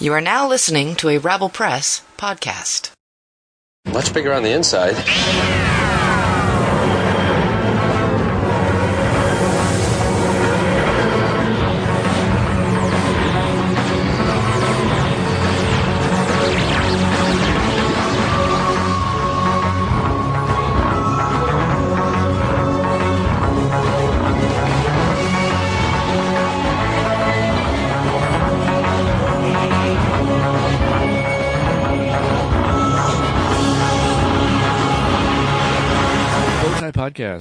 You are now listening to a Rabble Press podcast. Much bigger on the inside.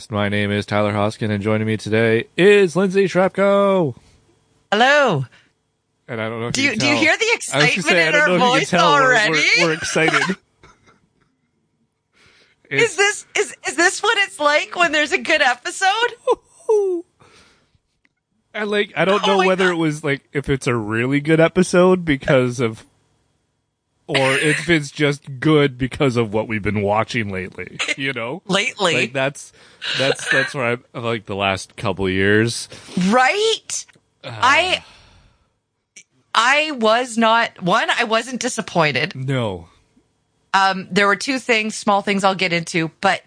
Podcast. My name is Tyler Hoskin, and joining me today is Lindsay Shrapko. Hello. And I don't know Do you, you do you hear the I was gonna excitement say, I in don't our know if you can voice tell, we're- already? We're, we're excited. Is this is is this what it's like when there's a good episode? And like, I don't Oh know whether God. it was like if it's a really good episode because of, or if it's just good because of what we've been watching lately. You know, Lately, like that's that's that's where I'm like the last couple years. right? Uh. I I was not one. I wasn't disappointed. No, Um, there were two things, small things I'll get into, but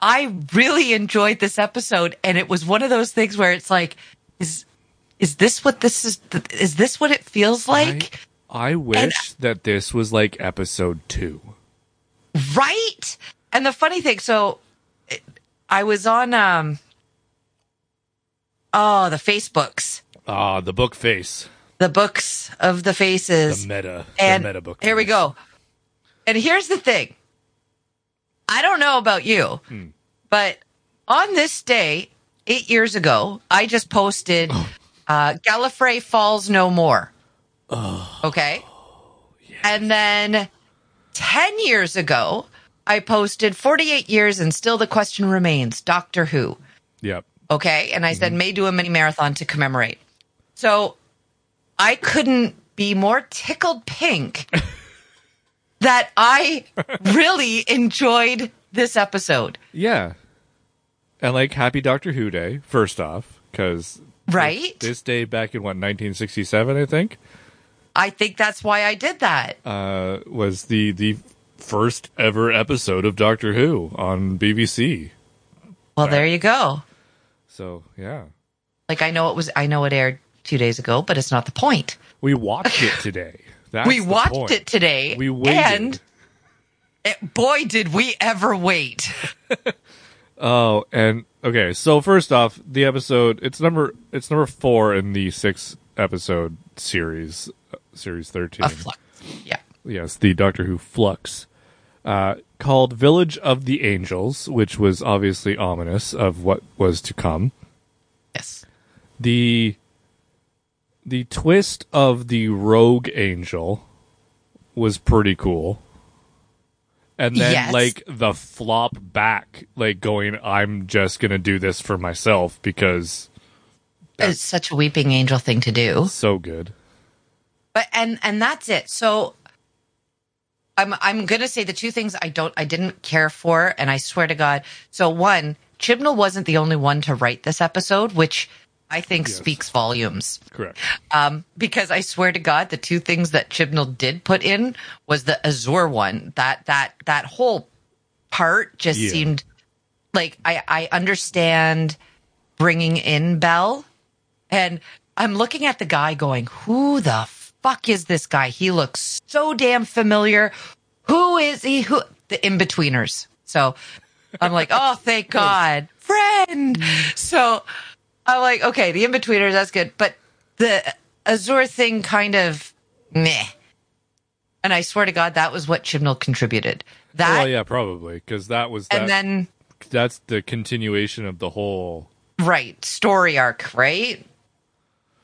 I really enjoyed this episode, and it was one of those things where it's like, is is this what this is? Is this what it feels like? I wish that this was like episode two. Right? And the funny thing, so I was on um oh, the Facebooks, Ah, the book face, the books of the faces. the meta, and the meta book. here we go. And here's the thing. I don't know about you, Hmm. but on this day, 8 years ago, I just posted Oh. uh Gallifrey Falls No More. Oh, okay? And then 10 years ago, I posted 48 years and still the question remains Doctor Who. Yep. Okay. And I said, mm-hmm. may do a mini marathon to commemorate. So I couldn't be more tickled pink that I really enjoyed this episode. Yeah. And like Happy Doctor Who Day, first off, because Right? this day back in what 1967, I think, I think that's why I did that. uh, was the the first ever episode of Doctor Who on BBC. Well, there you go. So yeah, Like I know it was, I know it aired two days ago, but it's not the point. we watched it today. That's we watched point. it today. We waited. And it, boy, did we ever wait. Oh, and okay. So first off, the episode it's number it's number four in the six episode series, uh, series thirteen. A flux. Yeah. yes, the Doctor Who Flux, uh, called Village of the Angels, which was obviously ominous of what was to come. Yes. The the twist of the rogue angel was pretty cool. And then Yes. like the flop back, like going, I'm just gonna do this for myself because It's such a weeping angel thing to do. so good. But and and that's it. So I'm I'm gonna say the two things I don't I didn't care for, and I swear to God. So one, Chibnall wasn't the only one to write this episode, which I think Yes. speaks volumes. Correct. Um, because I swear to God, the two things that Chibnall did put in was the Azure one. That that that whole part just Yeah. seemed like I I understand bringing in Bel, and I'm looking at the guy going, "Who the fuck is this guy? He looks so damn familiar. Who is he? Who the Inbetweeners?" So I'm like, "Oh, thank God, friend." So I'm like, okay, the Inbetweeners, that's good. But the Azure thing kind of meh. And I swear to God, that was what Chibnall contributed. That, well, yeah, probably because that was that. and then, that's the continuation of the whole. right, story arc, right?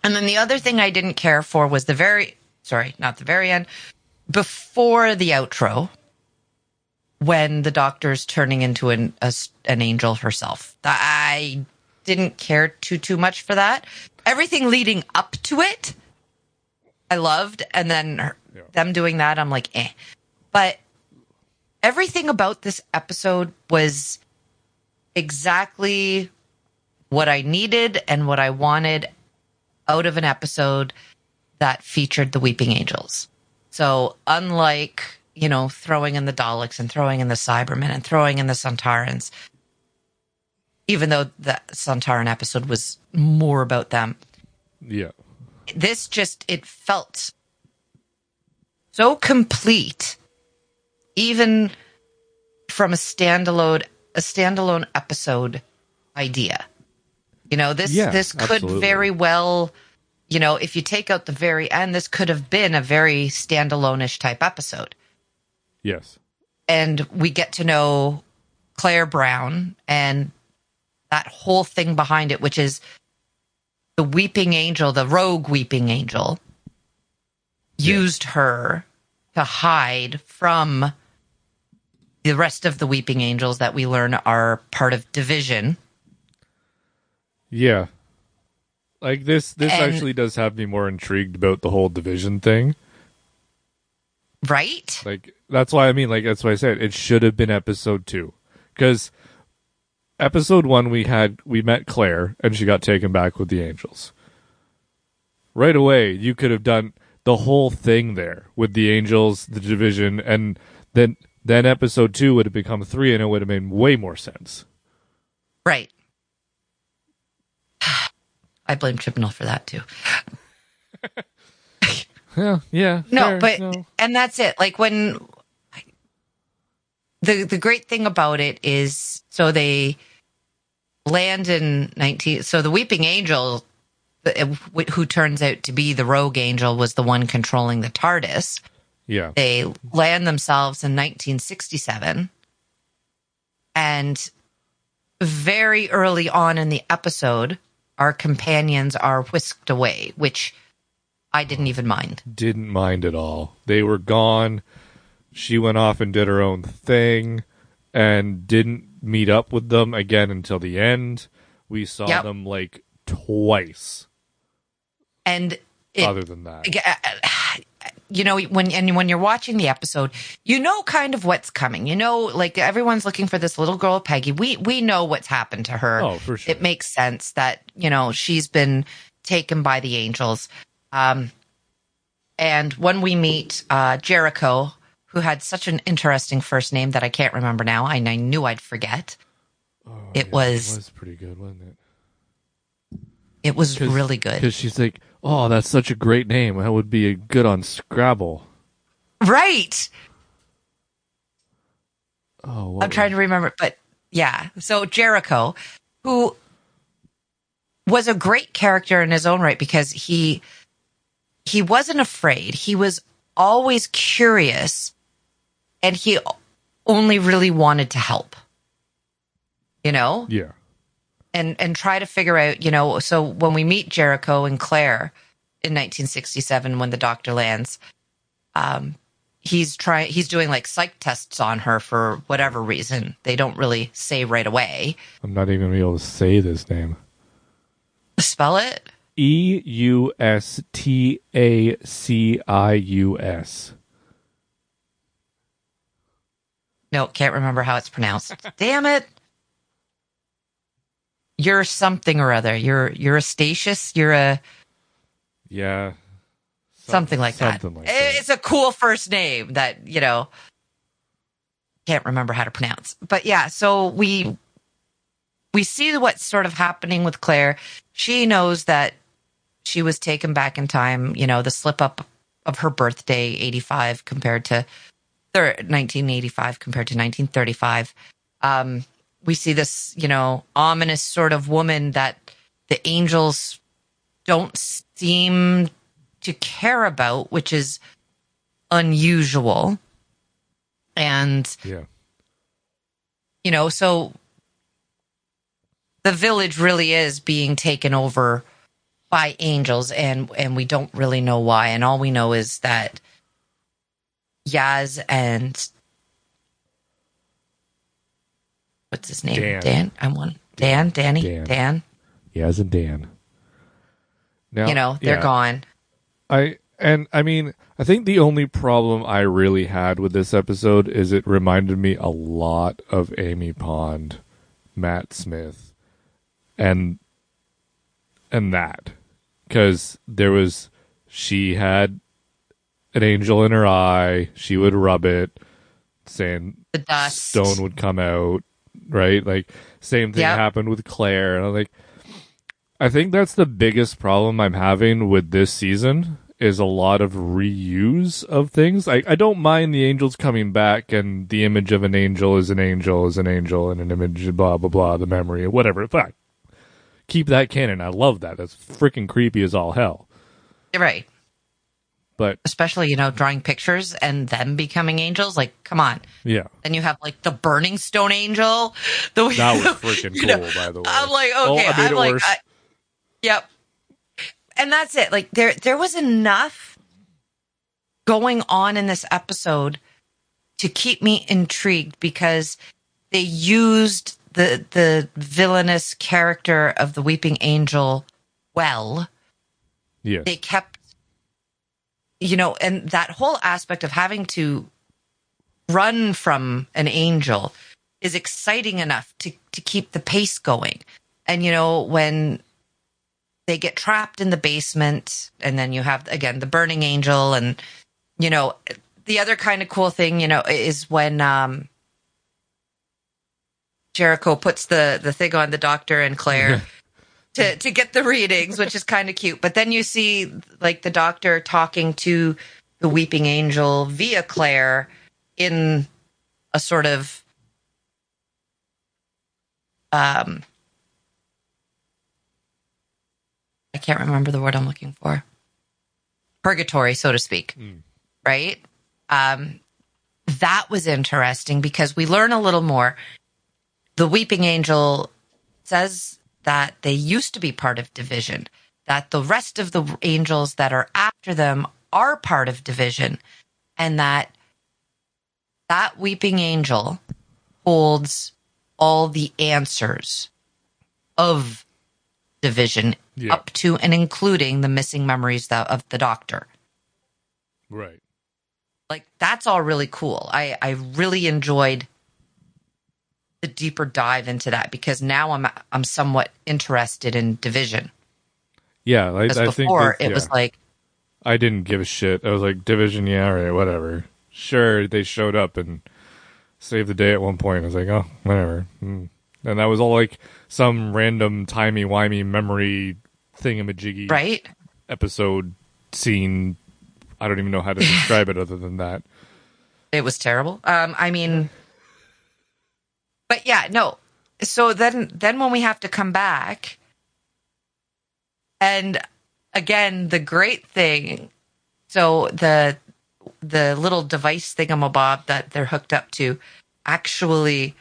And then the other thing I didn't care for was the very, sorry, not the very end, before the outro, when the doctor's turning into an, a an angel herself. I didn't care too, too much for that. Everything leading up to it, I loved. And then her, Yeah. them doing that, I'm like, eh. But everything about this episode was exactly what I needed and what I wanted out of an episode that featured the Weeping Angels. So unlike, you know, throwing in the Daleks and throwing in the Cybermen and throwing in the Sontarans, even though the Sontaran episode was more about them, Yeah. this just it felt so complete even from a standalone a standalone episode idea you know this Yeah, this could absolutely. very well you know if you take out the very end this could have been a very standalone-ish type episode Yes. and we get to know Claire Brown and that whole thing behind it, which is the weeping angel, the rogue weeping angel, used her to hide from the rest of the weeping angels that we learn are part of division. Yeah. Like this this And- actually does have me more intrigued about the whole division thing. Right? Like that's why I mean like that's why I said it should have been episode 2 cuz episode 1 we had we met Claire and she got taken back with the angels. Right away you could have done the whole thing there with the angels, the division and then then episode 2 would have become 3 and it would have made way more sense. Right. I blame Chibnall for that too. Yeah, yeah. No, fair, but no. and that's it. Like when the the great thing about it is so they land in 19 so the weeping angel who turns out to be the rogue angel was the one controlling the TARDIS. yeah. They land themselves in 1967 and very early on in the episode our companions are whisked away, which I didn't even mind. didn't mind at all. They were gone. She went off and did her own thing and didn't meet up with them again until the end. We saw Yep. them like twice. And it, other than that, uh, uh, you know when and when you're watching the episode you know kind of what's coming. You know like everyone's looking for this little girl peggy. We we know what's happened to her. Oh, for sure. it makes sense that you know she's been taken by the angels. Um and when we meet uh jericho who had such an interesting first name that i can't remember now and i knew i'd forget. It Yeah, was it was pretty good, wasn't it? it was really good. Because she's like, "Oh, that's such a great name. That would be good on Scrabble." right Oh, what I'm trying to remember, but yeah. So Jericho, who was a great character in his own right because he he wasn't afraid. He was always curious and he only really wanted to help. You know? Yeah, and and try to figure out, you know, so when we meet Jericho and Claire in 1967 when the doctor lands, um he's trying he's doing like psych tests on her for whatever reason. They don't really say right away. I'm not even gonna be able to say this name. Spell it? E U S T A C I U S. No, can't remember how it's pronounced. Damn it. You're something or other. You're you're a Statius. You're a Yeah, Some- something like that. Something like that. It's a cool first name that, you know, can't remember how to pronounce. But yeah, so we we see what's sort of happening with Claire. She knows that she was taken back in time, you know, the slip up of her birthday 85 compared to thir- 1985 compared to 1935. Um we see this, you know, ominous sort of woman that the angels don't seem to care about, which is unusual. And, yeah. you know, so the village really is being taken over by angels and and we don't really know why and all we know is that Yaz and what's his name? Dan. Dan. I want Dan, Danny, Dan. Dan. Yaz and Dan. Now, You know, they're yeah, gone. I and I mean, I think the only problem I really had with this episode is it reminded me a lot of Amy Pond, Matt Smith, and and that because there was she had an angel in her eye. She would rub it, saying The dust. stone would come out, right? Like same thing Yep. happened with Claire, and I'm like, I think that's the biggest problem I'm having with this season is a lot of reuse of things. I I don't mind the angels coming back, and the image of an angel is an angel is an angel, and an image blah blah blah, the memory or whatever. Fine, keep that canon. I love that. That's freaking creepy as all hell. Right. But Especially, you know, drawing pictures and them becoming angels. Like, come on. yeah, Then you have like the burning stone angel. The that was freaking cool. know, by the way, I'm like, Oh, okay, I i'm like. I, yep. And that's it. Like there, there was enough going on in this episode to keep me intrigued because they used the the villainous character of the weeping angel well Yeah. they kept you know and that whole aspect of having to run from an angel is exciting enough to to keep the pace going. And you know when they get trapped in the basement and then you have again the burning angel and you know the other kind of cool thing you know is when um Jericho puts the the thing on the doctor and Claire to to get the readings, which is kind of cute. But then you see like the doctor talking to the weeping angel via Claire in a sort of um I can't remember the word I'm looking for. Purgatory, so to speak. Right? Um that was interesting because we learn a little more. The weeping angel says that they used to be part of division, that the rest of the angels that are after them are part of division, and that that weeping angel holds all the answers of division Yeah. up to and including the missing memories of the doctor right. like that's all really cool. I I really enjoyed the deeper dive into that because now I'm I'm somewhat interested in division. Yeah, I, I think before it yeah. was like I didn't give a shit. I was like, division, yeah, all right, whatever. Sure, they showed up and saved the day at one point. I was like, oh, whatever. Hmm. And that was all like some random timey wimey memory thingamajiggy right. episode scene. I don't even know how to describe it other than that. It was terrible. Um, I mean, but yeah, no. So then, then when we have to come back, and again, the great thing. So the the little device thingamabob that they're hooked up to actually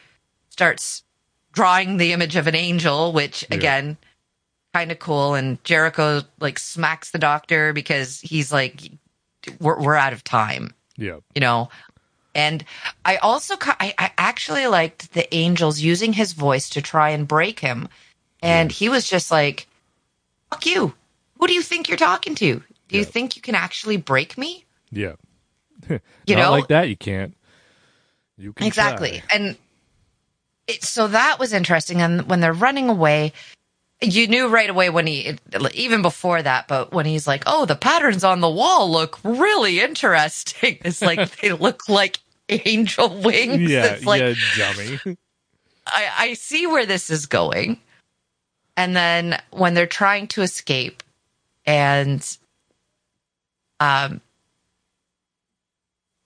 starts drawing the image of an angel, which Yeah. again, kind of cool. And Jericho like smacks the doctor because he's like, "We're we're out of time." Yeah. you know and i also I, I actually liked the angels using his voice to try and break him and he was just like fuck you who do you think you're talking to do you Yeah. think you can actually break me Yeah. You Not know? like that, you can't. You can exactly try. and it, so that was interesting and when they're running away you knew right away when he even before that but when he's like oh the patterns on the wall look really interesting it's like they look like angel wings Yeah, it's like yeah, dummy. I, I see where this is going. And then when they're trying to escape and um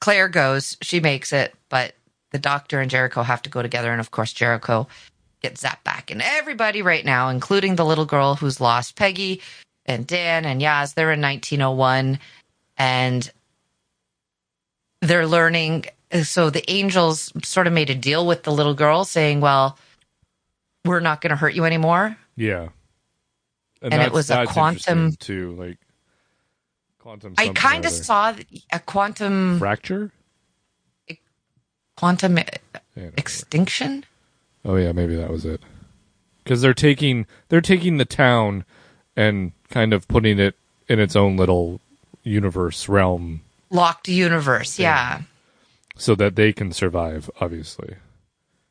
Claire goes, she makes it, but the doctor and Jericho have to go together and of course Jericho gets zapped back. And everybody right now, including the little girl who's lost Peggy and Dan and Yaz, they're in 1901 and they're learning so the angels sort of made a deal with the little girl saying well we're not going to hurt you anymore Yeah. And it was a quantum- too, like quantum. i kind of saw a quantum fracture. quantum extinction Oh yeah, maybe that was it. Because they're taking they're taking the town and kind of putting it in its own little universe realm locked universe yeah so that they can survive. Obviously,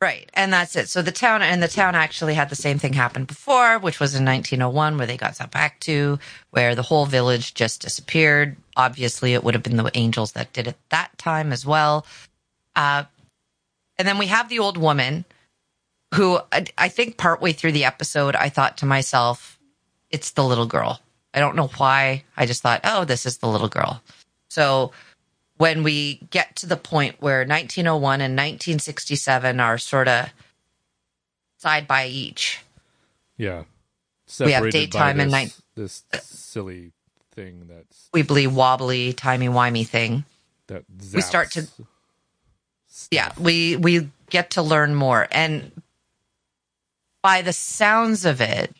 Right. And that's it. So the town and the town actually had the same thing happen before, which was in 1901 where they got sent back to where the whole village just disappeared. Obviously it would have been the angels that did it that time as well. Uh, and then we have the old woman who I, I think partway through the episode, I thought to myself, it's the little girl. I don't know why. I just thought, oh, this is the little girl. So when we get to the point where 1901 and 1967 are sort of side by each. Yeah. We have Separated by daytime and night- This silly thing that's Weebly wobbly, timey wimey thing. that We start to- Yeah, we we get to learn more, and by the sounds of it,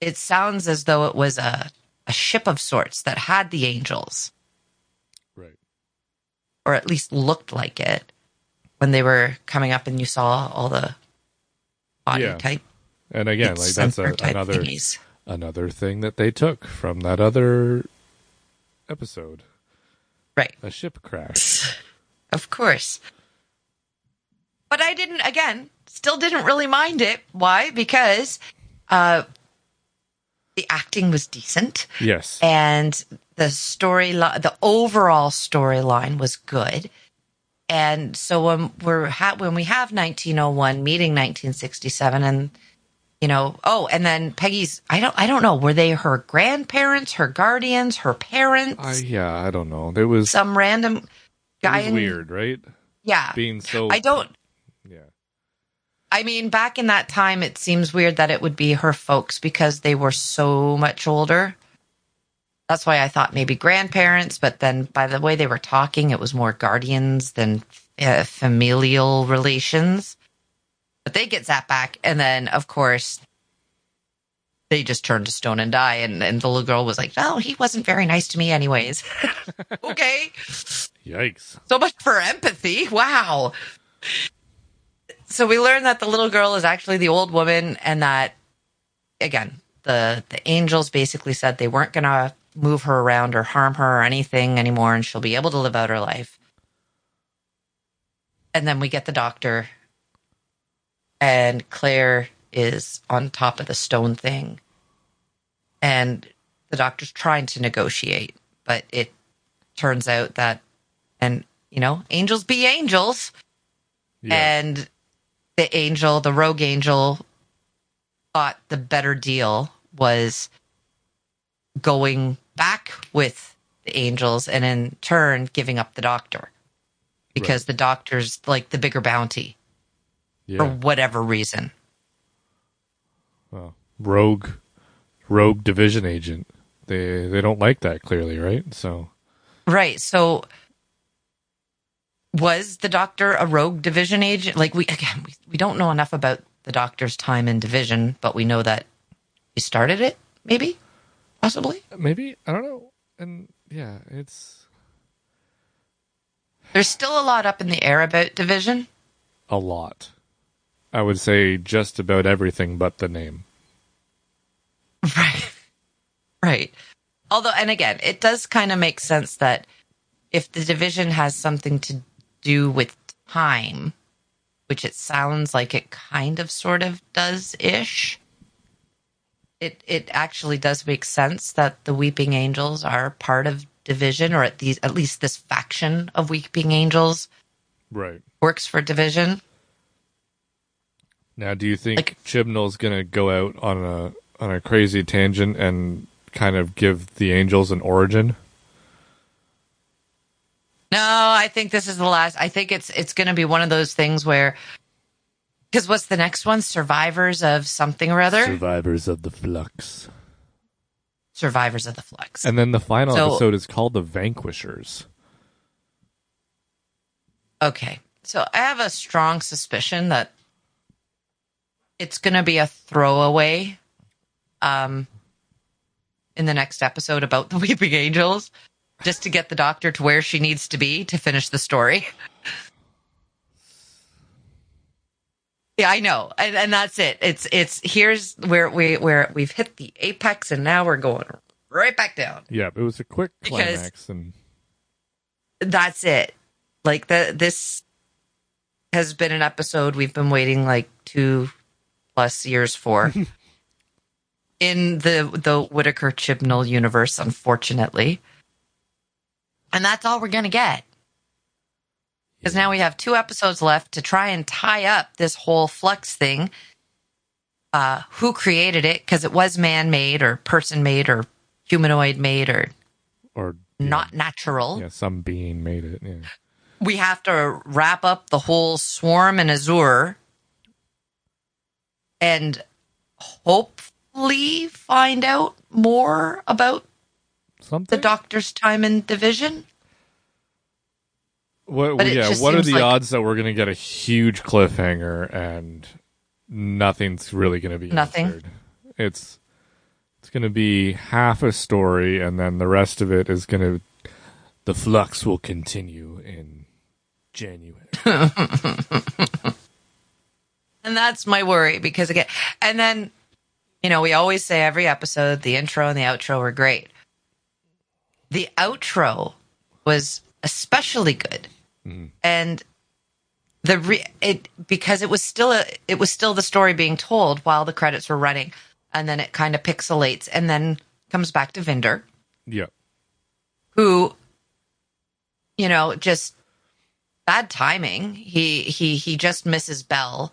it sounds as though it was a a ship of sorts that had the angels, Right. or at least looked like it when they were coming up, and you saw all the body Yeah. type And again, like that's a, another thingies. another thing that they took from that other episode, right? a ship crash. Of course. But I didn't, again, still didn't really mind it. Why? Because uh, the acting was decent Yes. and the story, the overall storyline was good. And so when we're ha- when we have 1901 meeting 1967 and you know oh and then Peggy's I don't I don't know were they her grandparents her guardians her parents I yeah, I don't know. There was, some random guy in weird, right? yeah Being so I don't. I mean, back in that time, it seems weird that it would be her folks because they were so much older. That's why I thought maybe grandparents, but then by the way they were talking, it was more guardians than uh, familial relations. But they get zapped back, and then of course they just turn to stone and die. And, and the little girl was like, "Oh, he wasn't very nice to me, anyways." okay, Yikes. so much for empathy. Wow. So we learn that the little girl is actually the old woman and that again, the the angels basically said they weren't going to move her around or harm her or anything anymore and she'll be able to live out her life. And then we get the doctor and Claire is on top of the stone thing. And the doctor's trying to negotiate, but it turns out that and you know, angels be angels Yeah. and the angel, the rogue angel, thought the better deal was going back with the angels and in turn giving up the doctor because the doctor's like the bigger bounty for whatever reason. Well, rogue rogue division agent. They they don't like that clearly, right? So Right. So was the doctor a rogue division agent? Like we again, we, we don't know enough about the doctor's time in division, but we know that he started it, maybe, possibly. maybe I don't know. And yeah, it's There's still a lot up in the air about division. a lot. I would say just about everything but the name. Right. Right. Although, and again, it does kind of make sense that if the division has something to do with time, which it sounds like it kind of sort of does ish, it, it actually does make sense that the Weeping Angels are part of division, or at least, at least this faction of Weeping Angels Right. works for division. Now, do you think Like- Chibnall's going to go out on a on a crazy tangent and kind of give the angels an origin? No, I think this is the last. I think it's it's going to be one of those things where because what's the next one? Survivors of something or other. Survivors of the Flux. Survivors of the Flux. And then the final So- episode is called The Vanquishers. okay, so I have a strong suspicion that it's going to be a throwaway. Um, in the next episode about the Weeping Angels, just to get the Doctor to where she needs to be to finish the story. Yeah, I know, and and that's it. It's it's here's where we where we've hit the apex, and now we're going right back down. Yeah, it was a quick Because- climax and That's it. Like the this has been an episode we've been waiting like two plus years for in the the Whittaker Chibnall universe, unfortunately. And that's all we're gonna get. Because now we have two episodes left to try and tie up this whole flux thing. Uh, who created it? Because it was man made or person made or humanoid made or Or not natural. yeah, some being made it. Yeah. we have to wrap up the whole swarm and Azure and hopefully find out more about Something. the doctor's time in division. What, But yeah, what are the like- odds that we're going to get a huge cliffhanger and nothing's really going to be Nothing? answered? It's it's going to be half a story and then the rest of it is going to the flux will continue in January. And that's my worry because again, and then, you know, we always say every episode, the intro and the outro were great. The outro was especially good. Mm-hmm. And the re- it because it was still a it was still the story being told while the credits were running and then it kind of pixelates and then comes back to Vinder yeah. who you know just bad timing he he he just misses Bel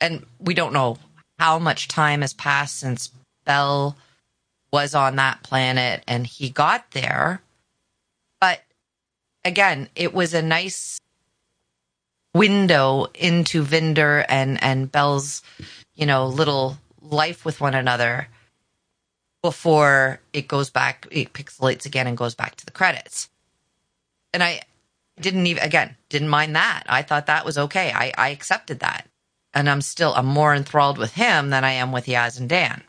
and we don't know how much time has passed since Bel was on that planet and he got there. But again it was a nice window into Vinder and and Bel's you know little life with one another before it goes back it pixelates again and goes back to the credits. And i didn't even again didn't mind that. I thought that was okay. I i accepted that. And i'm still i'm more enthralled with him than i am with yaz and dan.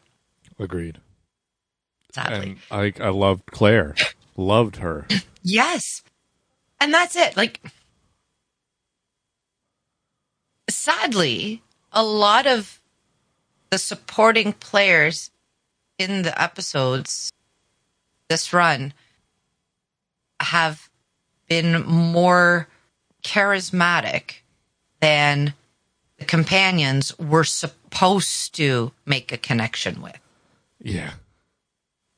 Agreed. Sadly And I I loved Claire. loved her. Yes. And that's it. Like, sadly, a lot of the supporting players in the episodes this run have been more charismatic than the companions were supposed to make a connection with. Yeah.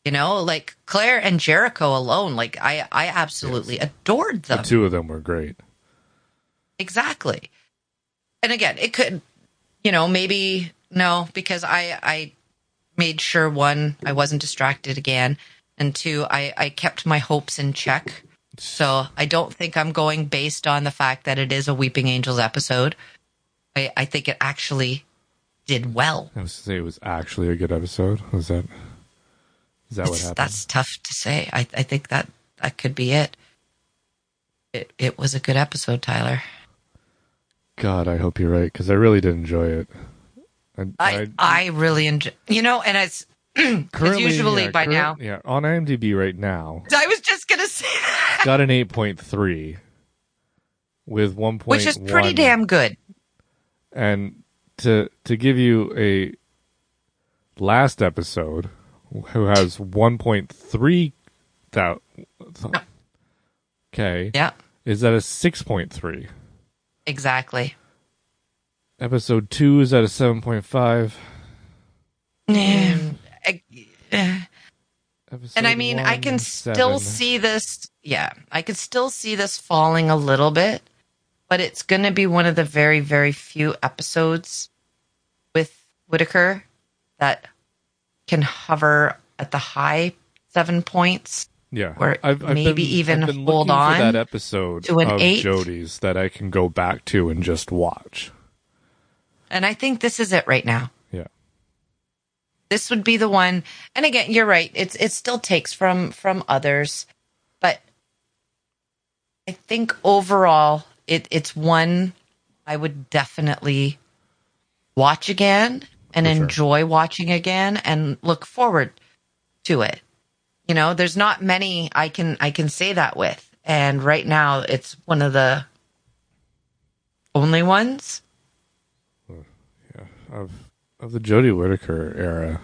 You know, like Claire and Jericho alone, like I, I absolutely adored them. The two of them were great. Exactly. And again, it could, you know, maybe no, because I, I made sure one, I wasn't distracted again, and two, I, I kept my hopes in check. So I don't think I'm going based on the fact that it is a Weeping Angels episode. I, I think it actually did well. I was to say it was actually a good episode. Was that is that what happened? That's tough to say. I, I think that that could be it. It it was a good episode, Tyler. God, I hope you're right because I really did enjoy it. And I I really enjoy. You know, and it's currently, usually yeah, by now. yeah, on IMDb right now, I was just gonna say that, got an eight point three with one point, which is pretty damn good. And to to give you a last episode, who has one point three thousand. Okay, Yeah, is that a six point three? exactly. Episode two is at a seven point five. Mm, eh. Episode and I mean, I can still seven. see this. Yeah, I could still see this falling a little bit, but it's going to be one of the very, very few episodes with Whittaker that can hover at the high seven points. Yeah, or maybe even I've been hold on that episode to an of eight. Jodie's that I can go back to and just watch. And I think this is it right now. Yeah, this would be the one and again you're right it's it still takes from from others but i think overall it it's one i would definitely watch again and sure. enjoy watching again and look forward to it you know there's not many i can i can say that with and right now it's one of the only ones Yeah. of of the Jodie Whittaker era.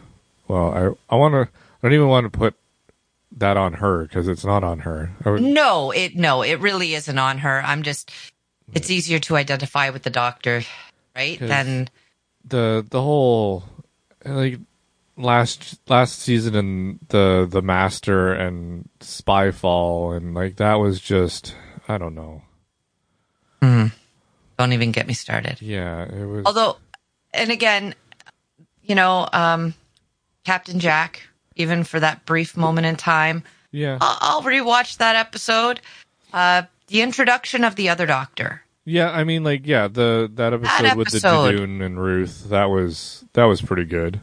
Well, I I want to. I don't even want to put that on her because it's not on her. Would, No, it no, it really isn't on her. I'm just it's easier to identify with the doctor, right? Than the the whole like last last season and the the master and spyfall and like that was just i don't know don't even get me started. yeah it was Although, and again, you know, um, Captain Jack, even for that brief moment in time, yeah I'll, I'll rewatch that episode. Uh, the introduction of the other doctor. Yeah i mean like yeah the that episode, with the episode. Judoon and ruth that was that was pretty good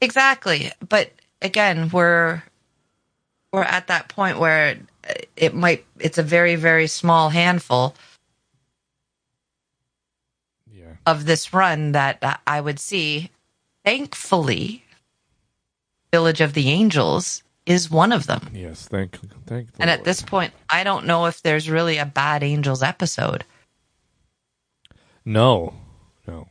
Exactly. But again, we're we're at that point where it might it's a very very small handful yeah of this run that I would see. Thankfully, Village of the Angels is one of them. yes thank thank And at this point, I don't know if there's really a bad Angels episode. No no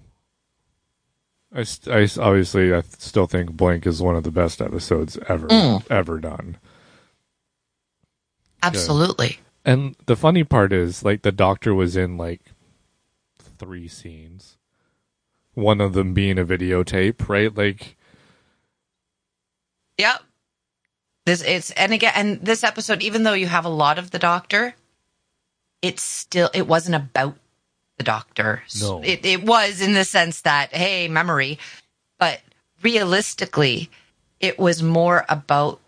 I, st- I obviously I still think Blink is one of the best episodes ever Mm. ever done. Absolutely. And the funny part is, like, the doctor was in like three scenes. One of them being a videotape, right? Like, Yep. This it's and again and this episode, even though you have a lot of the doctor, it's still it wasn't about the doctor. No. It it was in the sense that, hey, memory. But realistically, it was more about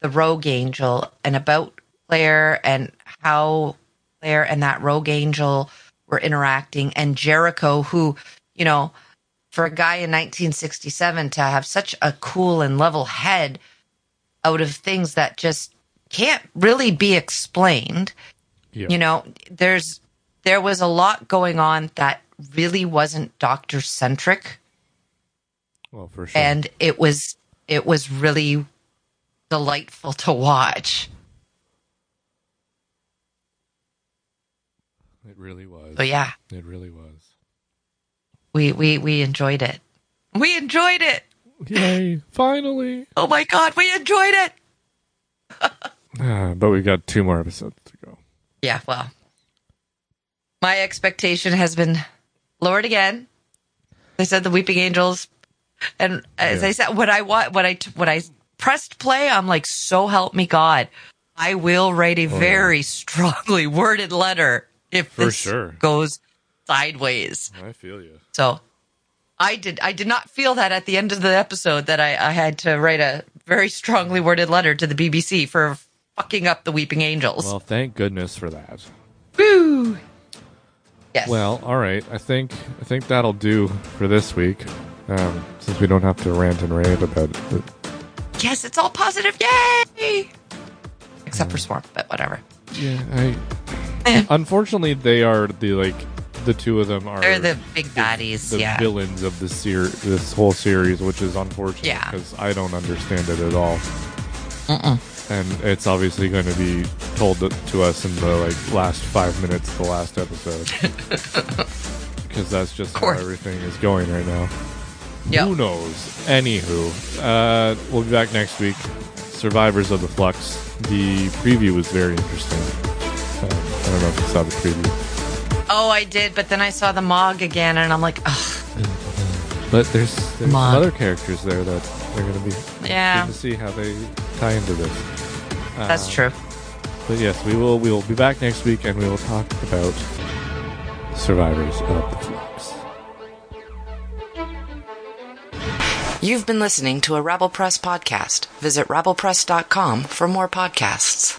the rogue angel and about Claire and how Claire and that rogue angel were interacting and Jericho, who, you know, for a guy in 1967 to have such a cool and level head out of things that just can't really be explained. yeah, You know, there's there was a lot going on that really wasn't doctor centric well, for sure. and it was it was really delightful to watch. it really was. So yeah, It really was. we we we enjoyed it. We enjoyed it. Yay! Finally. Oh my god, we enjoyed it. Ah, but we've got two more episodes to go. Yeah, well, my expectation has been lowered again. They said the Weeping Angels, and as Yeah. I said, when I wa- when I t- when I pressed play, I'm like, so help me God, I will write a oh, very strongly worded letter if For this sure. goes sideways. I feel you. So I did I did not feel that at the end of the episode that I, I had to write a very strongly worded letter to the BBC for fucking up the Weeping Angels. Well, thank goodness for that. Woo! Yes. Well, all right. I think I think that'll do for this week. Um, since we don't have to rant and rave about it. yes, it's all positive. Yay! Except for Swarm, but whatever. Yeah, I. Eh. Unfortunately, they are the like the two of them are They're the big baddies. the yeah. villains of the ser- this whole series, which is unfortunate Yeah. because I don't understand it at all. And it's obviously going to be told to, us in the like last five minutes of the last episode, because that's just how everything is going right now. Yep. Who knows? Anywho, uh, we'll be back next week. Survivors of the Flux. The preview was very interesting. Um, I don't know if you saw the preview. Oh, I did, but then I saw the Mog again, and I'm like, ugh, But there's, there's some other characters there that they're going to be yeah, to see how they tie into this. That's Uh, true. But yes, we will we will be back next week and we will talk about survivors of the flux. You've been listening to a Rabble Press podcast. Visit rabblepress.com for more podcasts.